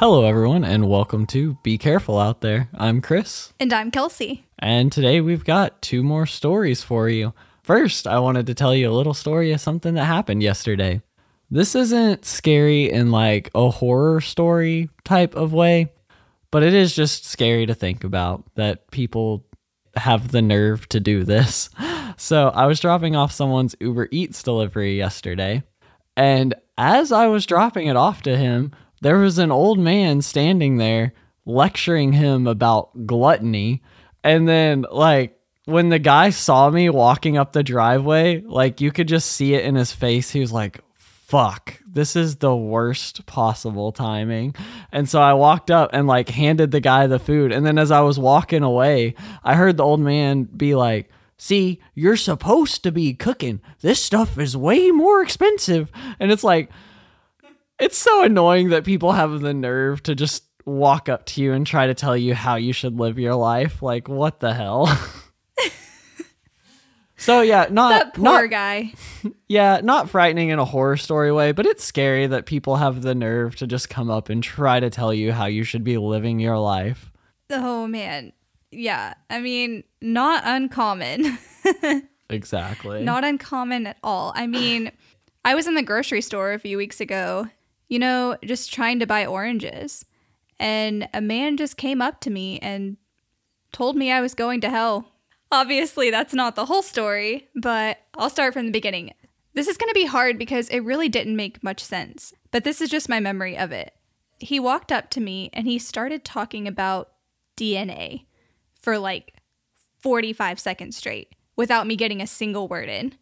Hello, everyone, and welcome to Be Careful Out There. I'm Chris, And I'm Kelsey. and today we've got two more stories for you. First, I wanted to tell you a little story of something that happened yesterday. This isn't scary in like a horror story type of way, but it is just scary to think about that people have the nerve to do this. So, I was dropping off someone's Uber Eats delivery yesterday, and as I was dropping it off to him, there was an old man standing there lecturing him about gluttony. And then, like, when the guy saw me walking up the driveway, like, you could just see it in his face. He was like, fuck, this is the worst possible timing. And so I walked up and, like, handed the guy the food. And then as I was walking away, I heard the old man be like, See, you're supposed to be cooking. This stuff is way more expensive. And it's like, it's so annoying that people have the nerve to just walk up to you and try to tell you how you should live your life. Like, what the hell? so yeah, not That poor not guy. yeah, not frightening in a horror story way, but it's scary that people have the nerve to just come up and try to tell you how you should be living your life. Oh, man. Yeah. I mean, not uncommon. Exactly. not uncommon at all. I mean, I was in the grocery store a few weeks ago, you know, just trying to buy oranges. And a man just came up to me and told me I was going to hell. Obviously, that's not the whole story, but I'll start from the beginning. This is going to be hard because it really didn't make much sense, but this is just my memory of it. He walked up to me and he started talking about DNA for like 45 seconds straight without me getting a single word in.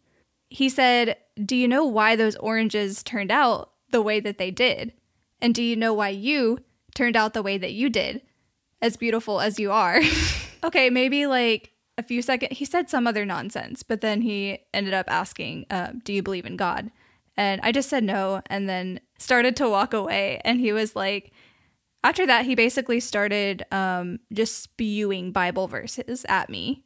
He said, Do you know why those oranges turned out the way that they did? And do you know why you turned out the way that you did? As beautiful as you are. okay, maybe like a few seconds. He said some other nonsense, but then he ended up asking, uh, Do you believe in God? And I just said no and then started to walk away. And he was like, after that, he basically started um, just spewing Bible verses at me.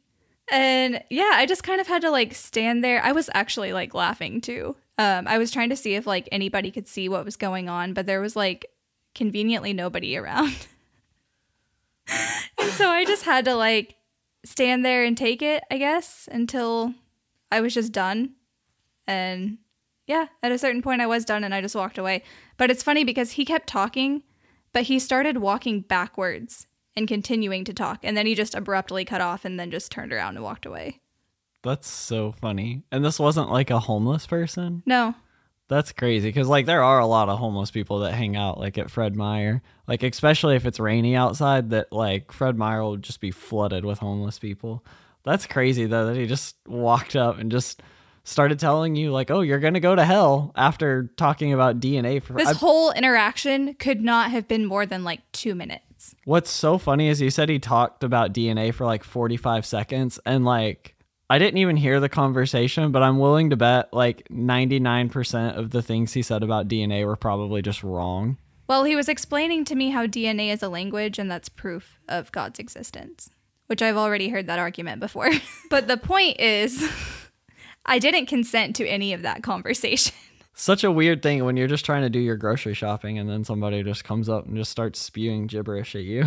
And yeah, I just kind of had to like stand there. I was actually like laughing too. Um, I was trying to see if like anybody could see what was going on, but there was like conveniently nobody around. and so I just had to like stand there and take it, I guess, until I was just done. And yeah, at a certain point I was done and I just walked away. But it's funny because he kept talking, but he started walking backwards and continuing to talk. And then he just abruptly cut off and then just turned around and walked away. That's so funny. And this wasn't like a homeless person? No. That's crazy because like there are a lot of homeless people that hang out like at Fred Meyer, like especially if it's rainy outside. That like Fred Meyer will just be flooded with homeless people. That's crazy though that he just walked up and just started telling you like, "Oh, you're going to go to hell" after talking about DNA for This I- whole interaction could not have been more than like two minutes. What's so funny is he said he talked about DNA for like 45 seconds and like I didn't even hear the conversation, but I'm willing to bet like 99% of the things he said about DNA were probably just wrong. Well, he was explaining to me how DNA is a language and that's proof of God's existence, which I've already heard that argument before. but the point is, I didn't consent to any of that conversation. Such a weird thing when you're just trying to do your grocery shopping and then somebody just comes up and just starts spewing gibberish at you.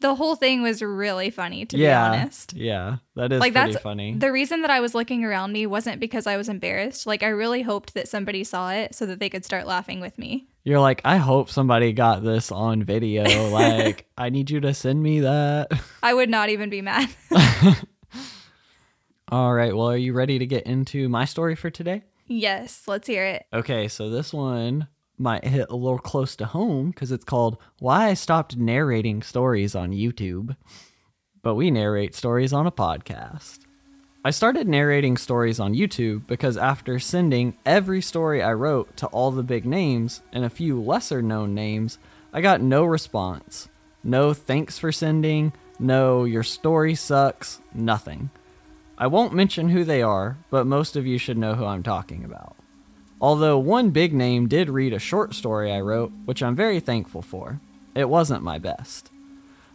The whole thing was really funny, to yeah. be honest. Yeah, that is like that's funny. the reason that I was looking around me wasn't because I was embarrassed. Like I really hoped that somebody saw it so that they could start laughing with me. You're like, I hope somebody got this on video. Like, I need you to send me that. I would not even be mad. All right. Well, are you ready to get into my story for today? yes, let's hear it. Okay, so this one might hit a little close to home because it's called Why I Stopped Narrating Stories on YouTube. But we narrate stories on a podcast. I started narrating stories on YouTube because after sending every story I wrote to all the big names and a few lesser known names, I got no response. No thanks for sending, no your story sucks, nothing. I won't mention who they are, but most of you should know who I'm talking about. Although one big name did read a short story I wrote, which I'm very thankful for. It wasn't my best.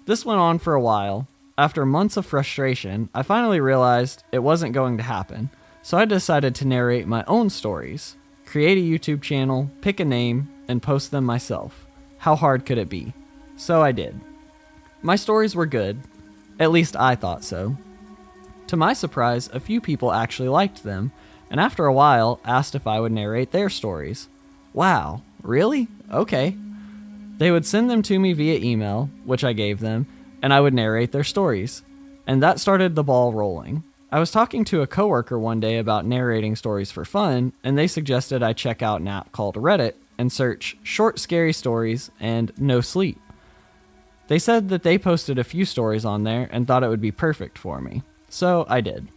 This went on for a while. After months of frustration, I finally realized it wasn't going to happen, so I decided to narrate my own stories, create a YouTube channel, pick a name, and post them myself. How hard could it be? So I did. My stories were good. At least I thought so. To my surprise, a few people actually liked them, and after a while asked if I would narrate their stories. Wow, really? Okay. They would send them to me via email, which I gave them, and I would narrate their stories. And that started the ball rolling. I was talking to a coworker one day about narrating stories for fun, and they suggested I check out an app called Reddit and search short scary stories and no sleep. They said that they posted a few stories on there and thought it would be perfect for me. So I did.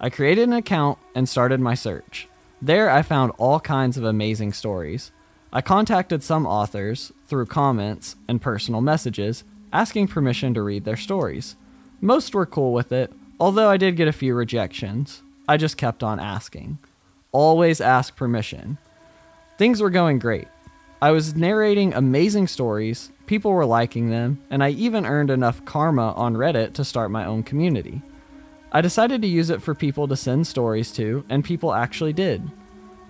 I created an account and started my search. There I found all kinds of amazing stories. I contacted some authors through comments and personal messages asking permission to read their stories. Most were cool with it, although I did get a few rejections. I just kept on asking. Always ask permission. Things were going great. I was narrating amazing stories, people were liking them, and I even earned enough karma on Reddit to start my own community. I decided to use it for people to send stories to, and people actually did.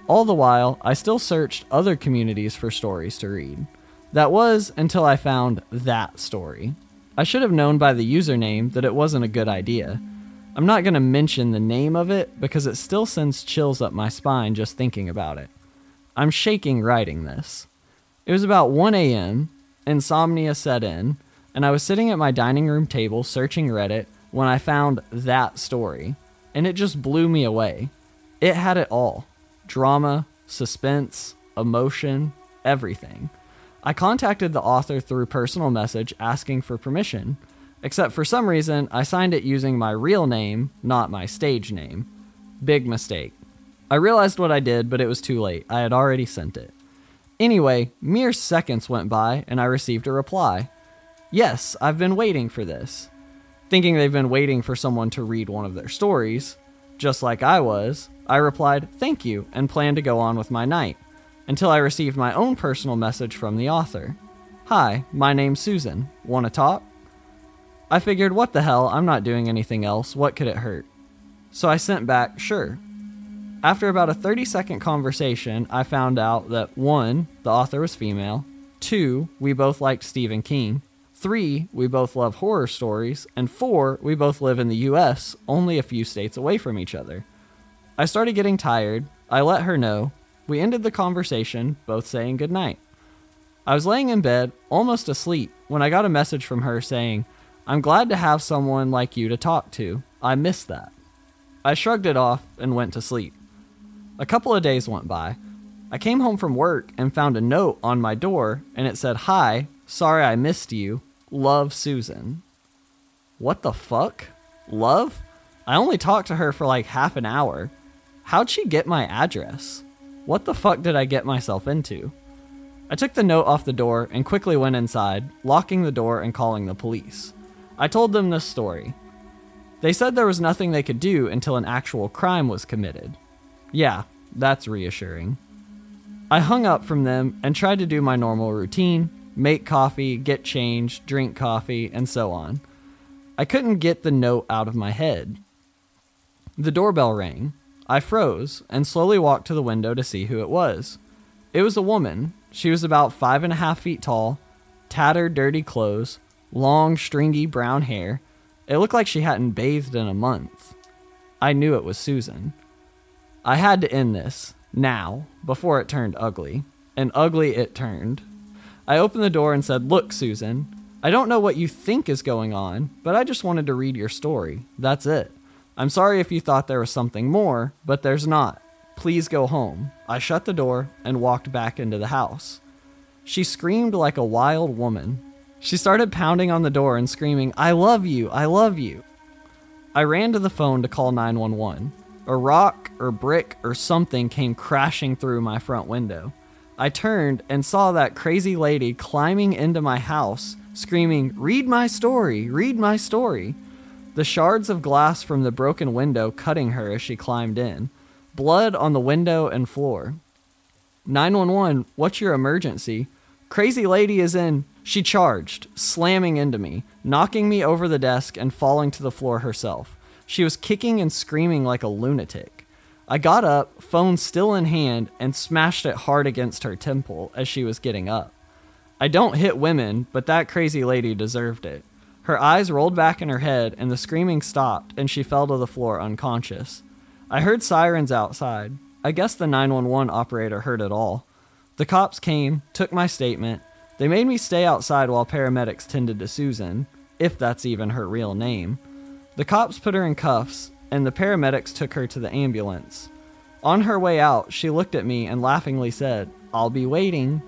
All the while, I still searched other communities for stories to read. That was until I found that story. I should have known by the username that it wasn't a good idea. I'm not going to mention the name of it because it still sends chills up my spine just thinking about it. I'm shaking writing this. It was about 1 a.m., insomnia set in, and I was sitting at my dining room table searching Reddit when I found that story, and it just blew me away. It had it all drama, suspense, emotion, everything. I contacted the author through personal message asking for permission, except for some reason I signed it using my real name, not my stage name. Big mistake. I realized what I did, but it was too late. I had already sent it. Anyway, mere seconds went by and I received a reply. Yes, I've been waiting for this. Thinking they've been waiting for someone to read one of their stories, just like I was, I replied, Thank you, and planned to go on with my night, until I received my own personal message from the author. Hi, my name's Susan. Wanna talk? I figured, what the hell, I'm not doing anything else, what could it hurt? So I sent back, sure. After about a 30 second conversation, I found out that 1. The author was female, 2. We both liked Stephen King, 3. We both love horror stories, and 4. We both live in the US, only a few states away from each other. I started getting tired. I let her know. We ended the conversation, both saying goodnight. I was laying in bed, almost asleep, when I got a message from her saying, I'm glad to have someone like you to talk to. I miss that. I shrugged it off and went to sleep. A couple of days went by. I came home from work and found a note on my door, and it said, Hi, sorry I missed you. Love Susan. What the fuck? Love? I only talked to her for like half an hour. How'd she get my address? What the fuck did I get myself into? I took the note off the door and quickly went inside, locking the door and calling the police. I told them this story. They said there was nothing they could do until an actual crime was committed. Yeah, that's reassuring. I hung up from them and tried to do my normal routine make coffee, get change, drink coffee, and so on. I couldn't get the note out of my head. The doorbell rang. I froze and slowly walked to the window to see who it was. It was a woman. She was about five and a half feet tall, tattered, dirty clothes, long, stringy brown hair. It looked like she hadn't bathed in a month. I knew it was Susan. I had to end this, now, before it turned ugly. And ugly it turned. I opened the door and said, Look, Susan, I don't know what you think is going on, but I just wanted to read your story. That's it. I'm sorry if you thought there was something more, but there's not. Please go home. I shut the door and walked back into the house. She screamed like a wild woman. She started pounding on the door and screaming, I love you, I love you. I ran to the phone to call 911. A rock or brick or something came crashing through my front window. I turned and saw that crazy lady climbing into my house, screaming, Read my story, read my story. The shards of glass from the broken window cutting her as she climbed in, blood on the window and floor. 911, what's your emergency? Crazy lady is in. She charged, slamming into me, knocking me over the desk and falling to the floor herself. She was kicking and screaming like a lunatic. I got up, phone still in hand, and smashed it hard against her temple as she was getting up. I don't hit women, but that crazy lady deserved it. Her eyes rolled back in her head, and the screaming stopped, and she fell to the floor unconscious. I heard sirens outside. I guess the 911 operator heard it all. The cops came, took my statement. They made me stay outside while paramedics tended to Susan, if that's even her real name. The cops put her in cuffs, and the paramedics took her to the ambulance. On her way out, she looked at me and laughingly said, I'll be waiting.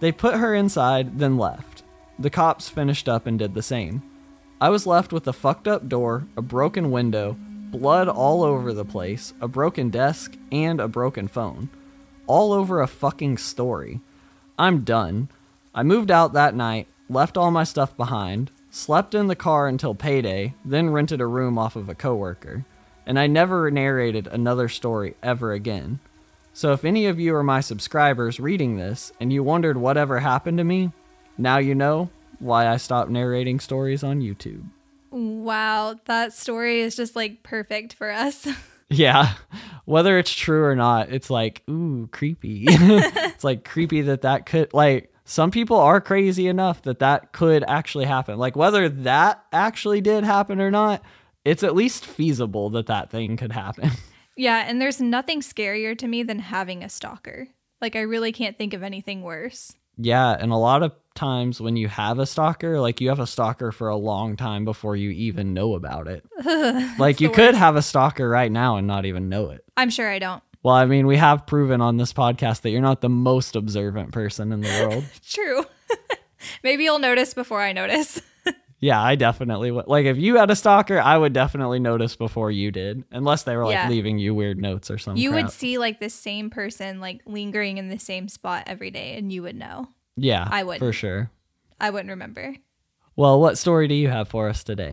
They put her inside, then left. The cops finished up and did the same. I was left with a fucked up door, a broken window, blood all over the place, a broken desk, and a broken phone. All over a fucking story. I'm done. I moved out that night, left all my stuff behind, slept in the car until payday, then rented a room off of a coworker. And I never narrated another story ever again. So if any of you are my subscribers reading this and you wondered whatever happened to me, now you know why I stopped narrating stories on YouTube. Wow, that story is just like perfect for us. Yeah. Whether it's true or not, it's like, ooh, creepy. it's like creepy that that could, like, some people are crazy enough that that could actually happen. Like, whether that actually did happen or not, it's at least feasible that that thing could happen. yeah, and there's nothing scarier to me than having a stalker. Like, I really can't think of anything worse. Yeah, and a lot of times when you have a stalker, like you have a stalker for a long time before you even know about it. like you could have a stalker right now and not even know it. I'm sure I don't. Well, I mean, we have proven on this podcast that you're not the most observant person in the world. True. Maybe you'll notice before I notice. yeah, I definitely would. Like, if you had a stalker, I would definitely notice before you did, unless they were like Yeah. leaving you weird notes or something. you would see like the same person like lingering in the same spot every day and you would know. Yeah, I would. for sure. I wouldn't remember. Well, what story do you have for us today?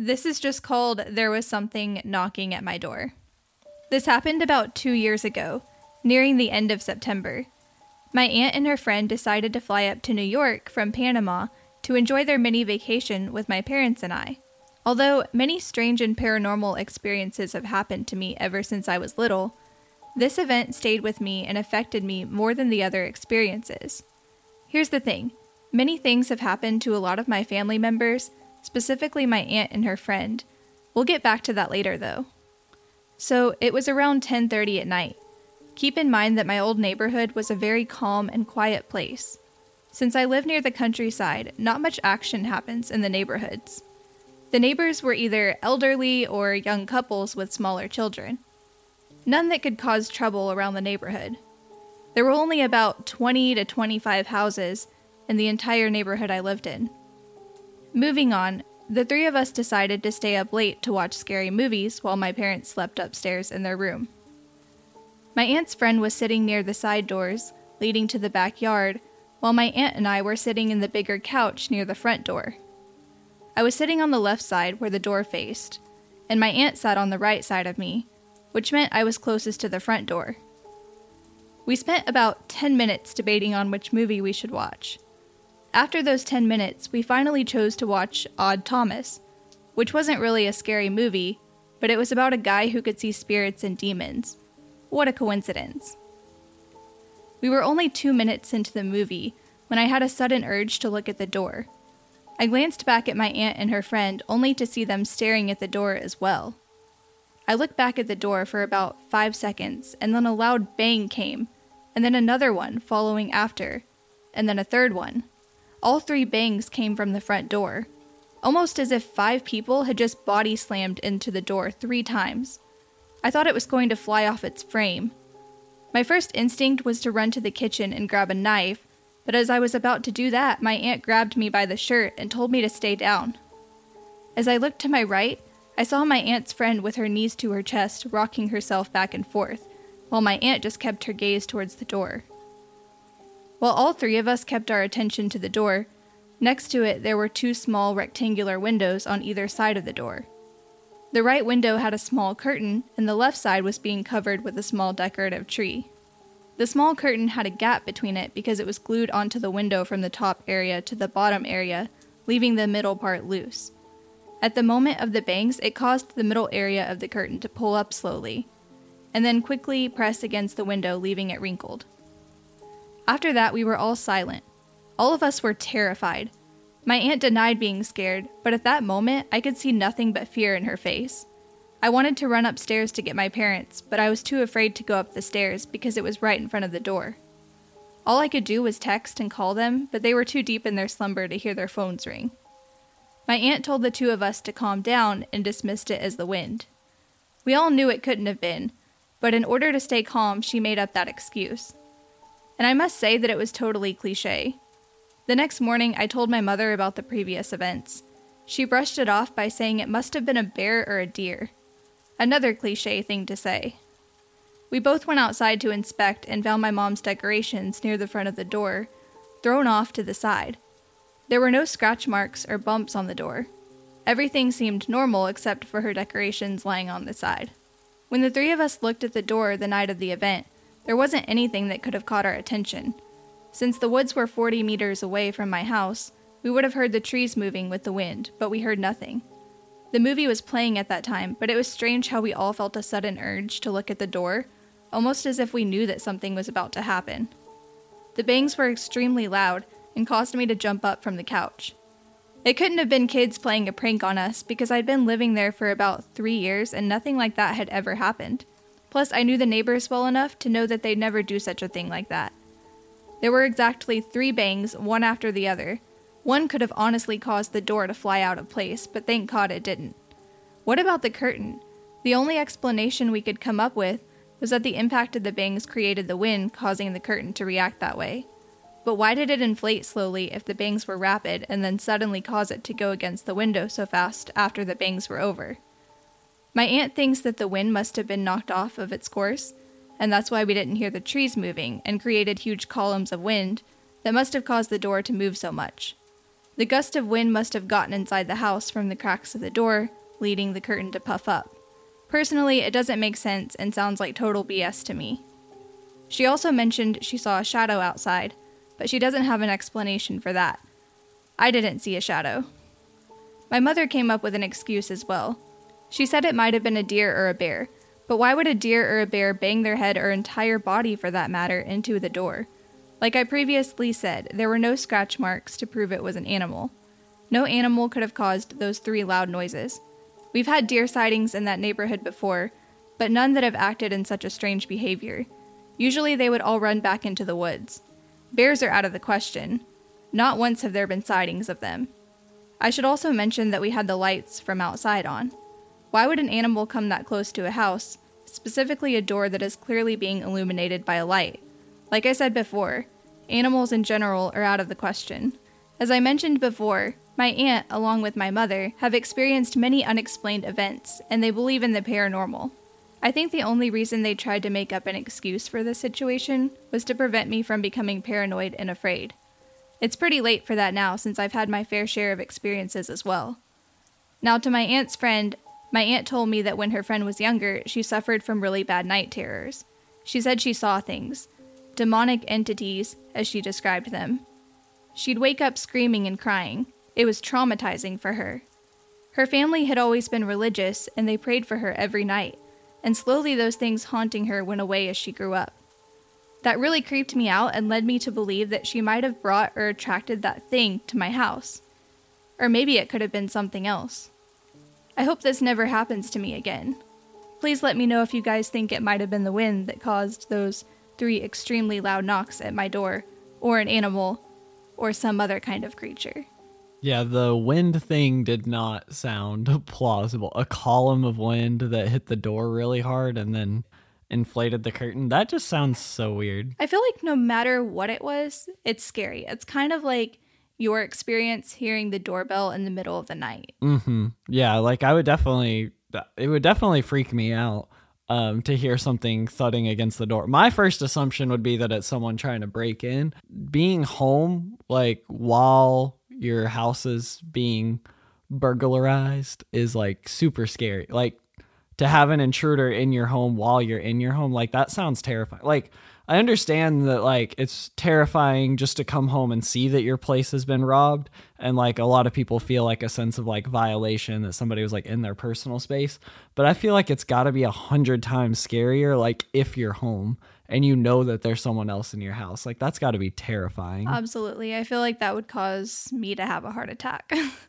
This is just called There Was Something Knocking at My Door. This happened about two years ago, nearing the end of September. My aunt and her friend decided to fly up to New York from Panama to enjoy their mini vacation with my parents and I. Although many strange and paranormal experiences have happened to me ever since I was little, this event stayed with me and affected me more than the other experiences. Here's the thing many things have happened to a lot of my family members, specifically my aunt and her friend. We'll get back to that later though. So, it was around 10:30 at night. Keep in mind that my old neighborhood was a very calm and quiet place. Since I live near the countryside, not much action happens in the neighborhoods. The neighbors were either elderly or young couples with smaller children. None that could cause trouble around the neighborhood. There were only about 20 to 25 houses in the entire neighborhood I lived in. Moving on, the three of us decided to stay up late to watch scary movies while my parents slept upstairs in their room. My aunt's friend was sitting near the side doors, leading to the backyard, while my aunt and I were sitting in the bigger couch near the front door. I was sitting on the left side where the door faced, and my aunt sat on the right side of me, which meant I was closest to the front door. We spent about 10 minutes debating on which movie we should watch. After those 10 minutes, we finally chose to watch Odd Thomas, which wasn't really a scary movie, but it was about a guy who could see spirits and demons. What a coincidence. We were only two minutes into the movie when I had a sudden urge to look at the door. I glanced back at my aunt and her friend only to see them staring at the door as well. I looked back at the door for about five seconds, and then a loud bang came, and then another one following after, and then a third one. All three bangs came from the front door, almost as if five people had just body slammed into the door three times. I thought it was going to fly off its frame. My first instinct was to run to the kitchen and grab a knife, but as I was about to do that, my aunt grabbed me by the shirt and told me to stay down. As I looked to my right, I saw my aunt's friend with her knees to her chest, rocking herself back and forth, while my aunt just kept her gaze towards the door. While all three of us kept our attention to the door, next to it there were two small rectangular windows on either side of the door. The right window had a small curtain, and the left side was being covered with a small decorative tree. The small curtain had a gap between it because it was glued onto the window from the top area to the bottom area, leaving the middle part loose. At the moment of the bangs, it caused the middle area of the curtain to pull up slowly, and then quickly press against the window, leaving it wrinkled. After that, we were all silent. All of us were terrified. My aunt denied being scared, but at that moment, I could see nothing but fear in her face. I wanted to run upstairs to get my parents, but I was too afraid to go up the stairs because it was right in front of the door. All I could do was text and call them, but they were too deep in their slumber to hear their phones ring. My aunt told the two of us to calm down and dismissed it as the wind. We all knew it couldn't have been, but in order to stay calm, she made up that excuse and I must say that it was totally cliche. The next morning, I told my mother about the previous events. She brushed it off by saying it must have been a bear or a deer. Another cliche thing to say. We both went outside to inspect and found my mom's decorations near the front of the door, thrown off to the side. There were no scratch marks or bumps on the door. Everything seemed normal except for her decorations lying on the side. When the three of us looked at the door the night of the event, there wasn't anything that could have caught our attention. Since the woods were 40 meters away from my house, we would have heard the trees moving with the wind, but we heard nothing. The movie was playing at that time, but it was strange how we all felt a sudden urge to look at the door, almost as if we knew that something was about to happen. The bangs were extremely loud and caused me to jump up from the couch. It couldn't have been kids playing a prank on us because I'd been living there for about three years and nothing like that had ever happened. Plus, I knew the neighbors well enough to know that they'd never do such a thing like that. There were exactly three bangs, one after the other. One could have honestly caused the door to fly out of place, but thank God it didn't. What about the curtain? The only explanation we could come up with was that the impact of the bangs created the wind, causing the curtain to react that way. But why did it inflate slowly if the bangs were rapid and then suddenly cause it to go against the window so fast after the bangs were over? My aunt thinks that the wind must have been knocked off of its course, and that's why we didn't hear the trees moving and created huge columns of wind that must have caused the door to move so much. The gust of wind must have gotten inside the house from the cracks of the door, leading the curtain to puff up. Personally, it doesn't make sense and sounds like total BS to me. She also mentioned she saw a shadow outside, but she doesn't have an explanation for that. I didn't see a shadow. My mother came up with an excuse as well. She said it might have been a deer or a bear, but why would a deer or a bear bang their head or entire body for that matter into the door? Like I previously said, there were no scratch marks to prove it was an animal. No animal could have caused those three loud noises. We've had deer sightings in that neighborhood before, but none that have acted in such a strange behavior. Usually they would all run back into the woods. Bears are out of the question. Not once have there been sightings of them. I should also mention that we had the lights from outside on. Why would an animal come that close to a house, specifically a door that is clearly being illuminated by a light? Like I said before, animals in general are out of the question. As I mentioned before, my aunt, along with my mother, have experienced many unexplained events, and they believe in the paranormal. I think the only reason they tried to make up an excuse for this situation was to prevent me from becoming paranoid and afraid. It's pretty late for that now since I've had my fair share of experiences as well. Now, to my aunt's friend, my aunt told me that when her friend was younger, she suffered from really bad night terrors. She said she saw things demonic entities, as she described them. She'd wake up screaming and crying. It was traumatizing for her. Her family had always been religious, and they prayed for her every night, and slowly those things haunting her went away as she grew up. That really creeped me out and led me to believe that she might have brought or attracted that thing to my house. Or maybe it could have been something else. I hope this never happens to me again. Please let me know if you guys think it might have been the wind that caused those three extremely loud knocks at my door, or an animal, or some other kind of creature. Yeah, the wind thing did not sound plausible. A column of wind that hit the door really hard and then inflated the curtain. That just sounds so weird. I feel like no matter what it was, it's scary. It's kind of like your experience hearing the doorbell in the middle of the night. Mm-hmm. Yeah, like I would definitely, it would definitely freak me out um, to hear something thudding against the door. My first assumption would be that it's someone trying to break in. Being home, like while your house is being burglarized, is like super scary. Like to have an intruder in your home while you're in your home, like that sounds terrifying. Like I understand that like it's terrifying just to come home and see that your place has been robbed and like a lot of people feel like a sense of like violation that somebody was like in their personal space, but I feel like it's got to be a hundred times scarier like if you're home and you know that there's someone else in your house. Like that's got to be terrifying. Absolutely. I feel like that would cause me to have a heart attack.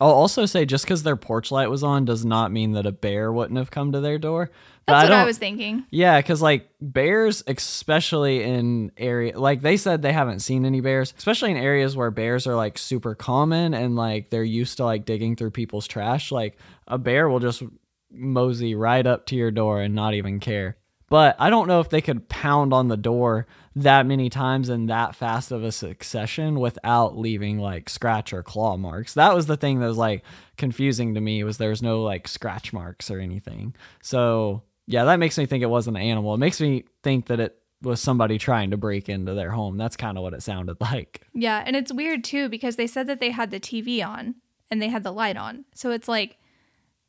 I'll also say just because their porch light was on does not mean that a bear wouldn't have come to their door. But That's I what I was thinking. Yeah, because like bears, especially in area like they said they haven't seen any bears, especially in areas where bears are like super common and like they're used to like digging through people's trash. Like a bear will just mosey right up to your door and not even care. But I don't know if they could pound on the door that many times in that fast of a succession without leaving like scratch or claw marks. That was the thing that was like confusing to me was there's no like scratch marks or anything. So yeah, that makes me think it wasn't an animal. It makes me think that it was somebody trying to break into their home. That's kind of what it sounded like. Yeah, and it's weird too because they said that they had the TV on and they had the light on. So it's like,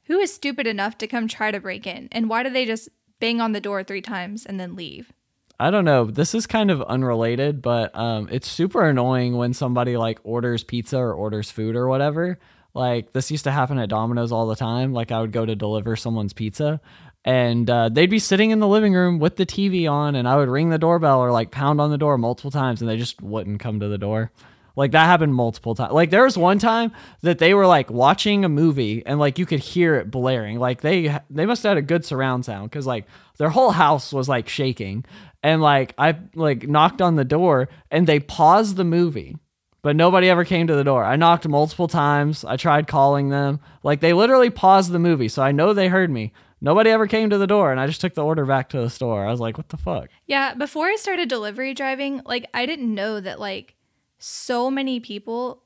who is stupid enough to come try to break in? And why do they just bang on the door three times and then leave? I don't know. This is kind of unrelated, but um, it's super annoying when somebody like orders pizza or orders food or whatever. Like this used to happen at Domino's all the time. Like I would go to deliver someone's pizza, and uh, they'd be sitting in the living room with the TV on, and I would ring the doorbell or like pound on the door multiple times, and they just wouldn't come to the door. Like that happened multiple times. Like there was one time that they were like watching a movie and like you could hear it blaring. Like they they must have had a good surround sound cuz like their whole house was like shaking. And like I like knocked on the door and they paused the movie. But nobody ever came to the door. I knocked multiple times. I tried calling them. Like they literally paused the movie, so I know they heard me. Nobody ever came to the door and I just took the order back to the store. I was like, "What the fuck?" Yeah, before I started delivery driving, like I didn't know that like so many people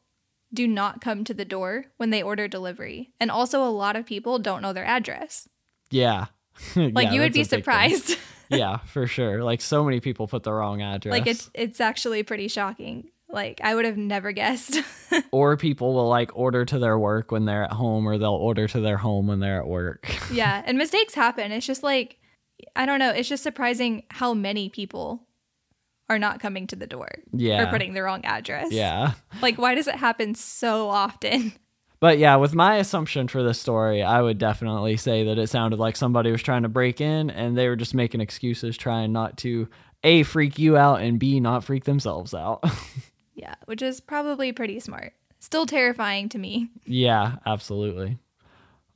do not come to the door when they order delivery. And also a lot of people don't know their address. Yeah. Like Yeah, you would be a big thing. surprised. yeah, for sure. Like so many people put the wrong address. like it's it's actually pretty shocking. Like I would have never guessed. or people will like order to their work when they're at home, or they'll order to their home when they're at work. yeah, and mistakes happen. It's just like I don't know. It's just surprising how many people are not coming to the door. Yeah. Or putting the wrong address. yeah. Like why does it happen so often? But yeah, with my assumption for this story, I would definitely say that it sounded like somebody was trying to break in and they were just making excuses, trying not to A, freak you out, and B, not freak themselves out. Yeah, which is probably pretty smart. Still terrifying to me. yeah, absolutely.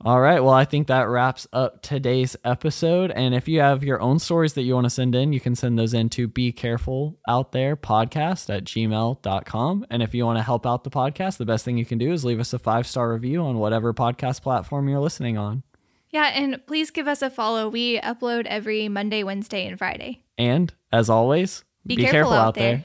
All right. Well, I think that wraps up today's episode. And if you have your own stories that you want to send in, you can send those in to be careful out there podcast at gmail.com. And if you want to help out the podcast, the best thing you can do is leave us a five star review on whatever podcast platform you're listening on. Yeah, and please give us a follow. We upload every Monday, Wednesday, and Friday. And as always, Be careful out there.